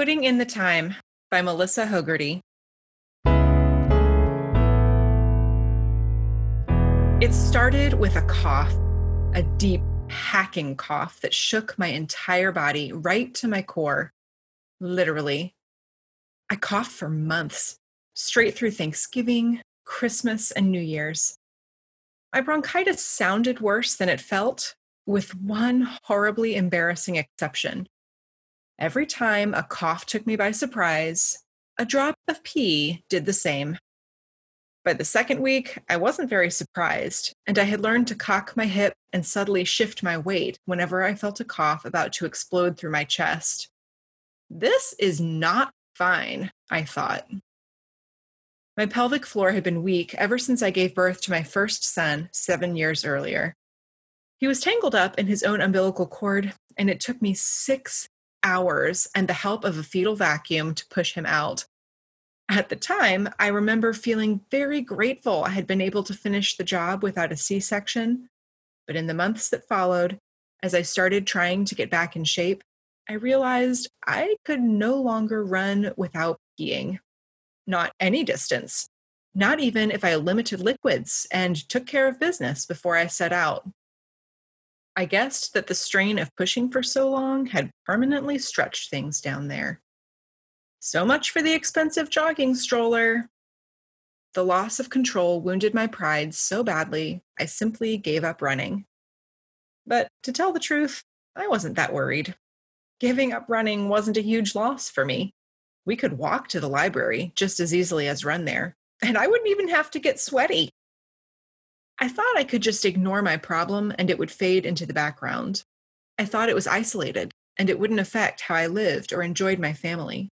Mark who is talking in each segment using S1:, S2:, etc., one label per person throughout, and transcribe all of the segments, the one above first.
S1: Putting in the Time by Melissa Hogarty. It started with a cough, a deep, hacking cough that shook my entire body right to my core. Literally. I coughed for months, straight through Thanksgiving, Christmas, and New Year's. My bronchitis sounded worse than it felt, with one horribly embarrassing exception. Every time a cough took me by surprise, a drop of pee did the same. By the second week, I wasn't very surprised, and I had learned to cock my hip and subtly shift my weight whenever I felt a cough about to explode through my chest. This is not fine, I thought. My pelvic floor had been weak ever since I gave birth to my first son seven years earlier. He was tangled up in his own umbilical cord, and it took me six hours and the help of a fetal vacuum to push him out. At the time, I remember feeling very grateful I had been able to finish the job without a C section. But in the months that followed, as I started trying to get back in shape, I realized I could no longer run without peeing. Not any distance, not even if I limited liquids and took care of business before I set out. I guessed that the strain of pushing for so long had permanently stretched things down there. So much for the expensive jogging stroller. The loss of control wounded my pride so badly, I simply gave up running. But to tell the truth, I wasn't that worried. Giving up running wasn't a huge loss for me. We could walk to the library just as easily as run there, and I wouldn't even have to get sweaty. I thought I could just ignore my problem and it would fade into the background. I thought it was isolated and it wouldn't affect how I lived or enjoyed my family.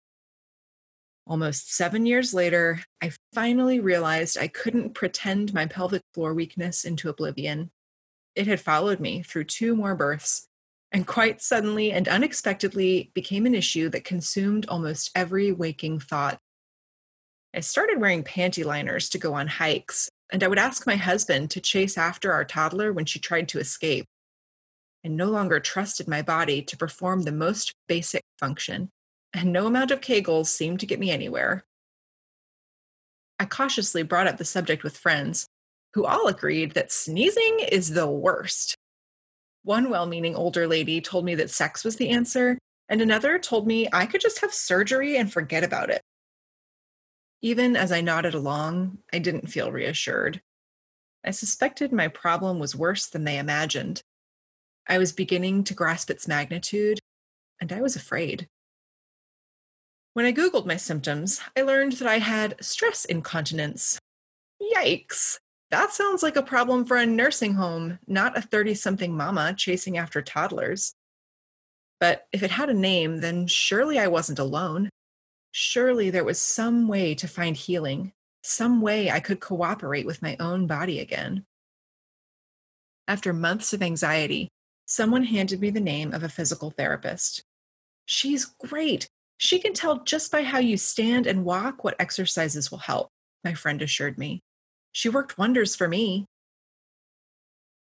S1: Almost seven years later, I finally realized I couldn't pretend my pelvic floor weakness into oblivion. It had followed me through two more births, and quite suddenly and unexpectedly became an issue that consumed almost every waking thought. I started wearing panty liners to go on hikes, and I would ask my husband to chase after our toddler when she tried to escape. I no longer trusted my body to perform the most basic function, and no amount of Kegels seemed to get me anywhere. I cautiously brought up the subject with friends, who all agreed that sneezing is the worst. One well meaning older lady told me that sex was the answer, and another told me I could just have surgery and forget about it. Even as I nodded along, I didn't feel reassured. I suspected my problem was worse than they imagined. I was beginning to grasp its magnitude, and I was afraid. When I Googled my symptoms, I learned that I had stress incontinence. Yikes! That sounds like a problem for a nursing home, not a 30 something mama chasing after toddlers. But if it had a name, then surely I wasn't alone. Surely there was some way to find healing, some way I could cooperate with my own body again. After months of anxiety, someone handed me the name of a physical therapist. She's great. She can tell just by how you stand and walk what exercises will help, my friend assured me. She worked wonders for me.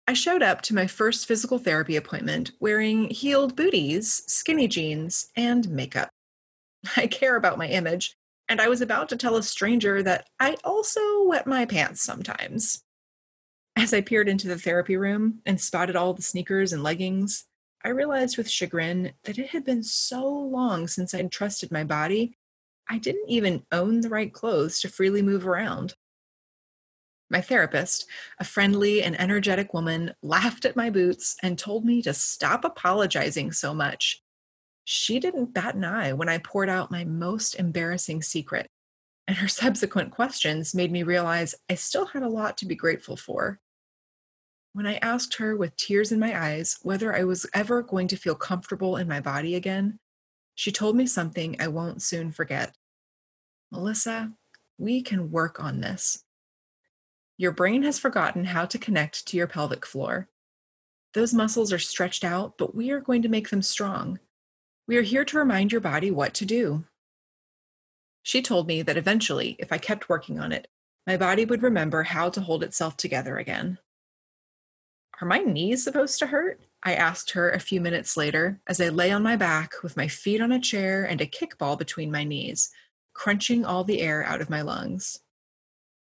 S1: I showed up to my first physical therapy appointment wearing heeled booties, skinny jeans, and makeup. I care about my image, and I was about to tell a stranger that I also wet my pants sometimes. As I peered into the therapy room and spotted all the sneakers and leggings, I realized with chagrin that it had been so long since I'd trusted my body, I didn't even own the right clothes to freely move around. My therapist, a friendly and energetic woman, laughed at my boots and told me to stop apologizing so much she didn't bat an eye when I poured out my most embarrassing secret. And her subsequent questions made me realize I still had a lot to be grateful for. When I asked her with tears in my eyes whether I was ever going to feel comfortable in my body again, she told me something I won't soon forget. Melissa, we can work on this. Your brain has forgotten how to connect to your pelvic floor. Those muscles are stretched out, but we are going to make them strong. We are here to remind your body what to do. She told me that eventually, if I kept working on it, my body would remember how to hold itself together again. Are my knees supposed to hurt? I asked her a few minutes later as I lay on my back with my feet on a chair and a kickball between my knees, crunching all the air out of my lungs.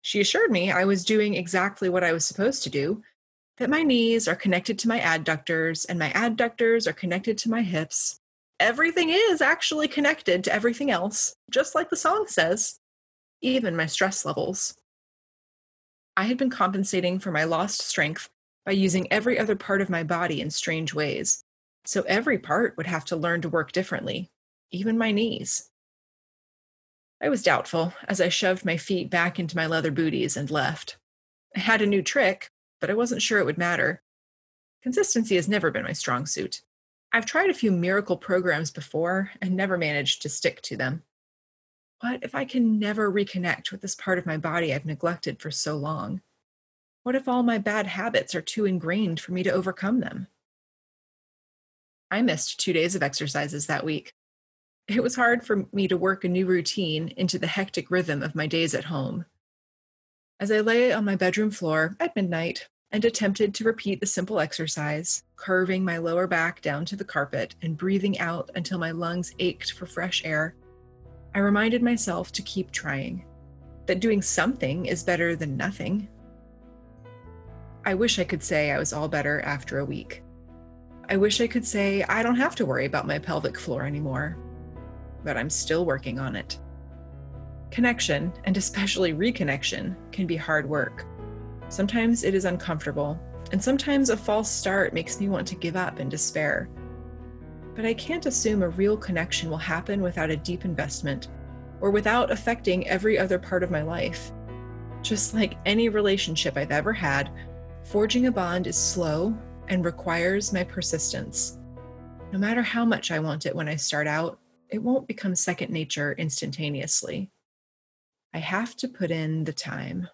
S1: She assured me I was doing exactly what I was supposed to do, that my knees are connected to my adductors and my adductors are connected to my hips. Everything is actually connected to everything else, just like the song says, even my stress levels. I had been compensating for my lost strength by using every other part of my body in strange ways, so every part would have to learn to work differently, even my knees. I was doubtful as I shoved my feet back into my leather booties and left. I had a new trick, but I wasn't sure it would matter. Consistency has never been my strong suit. I've tried a few miracle programs before and never managed to stick to them. What if I can never reconnect with this part of my body I've neglected for so long? What if all my bad habits are too ingrained for me to overcome them? I missed two days of exercises that week. It was hard for me to work a new routine into the hectic rhythm of my days at home. As I lay on my bedroom floor at midnight and attempted to repeat the simple exercise, curving my lower back down to the carpet and breathing out until my lungs ached for fresh air, I reminded myself to keep trying, that doing something is better than nothing. I wish I could say I was all better after a week. I wish I could say I don't have to worry about my pelvic floor anymore, but I'm still working on it. Connection, and especially reconnection, can be hard work. Sometimes it is uncomfortable, and sometimes a false start makes me want to give up and despair. But I can't assume a real connection will happen without a deep investment or without affecting every other part of my life. Just like any relationship I've ever had, forging a bond is slow and requires my persistence. No matter how much I want it when I start out, it won't become second nature instantaneously. I have to put in the time.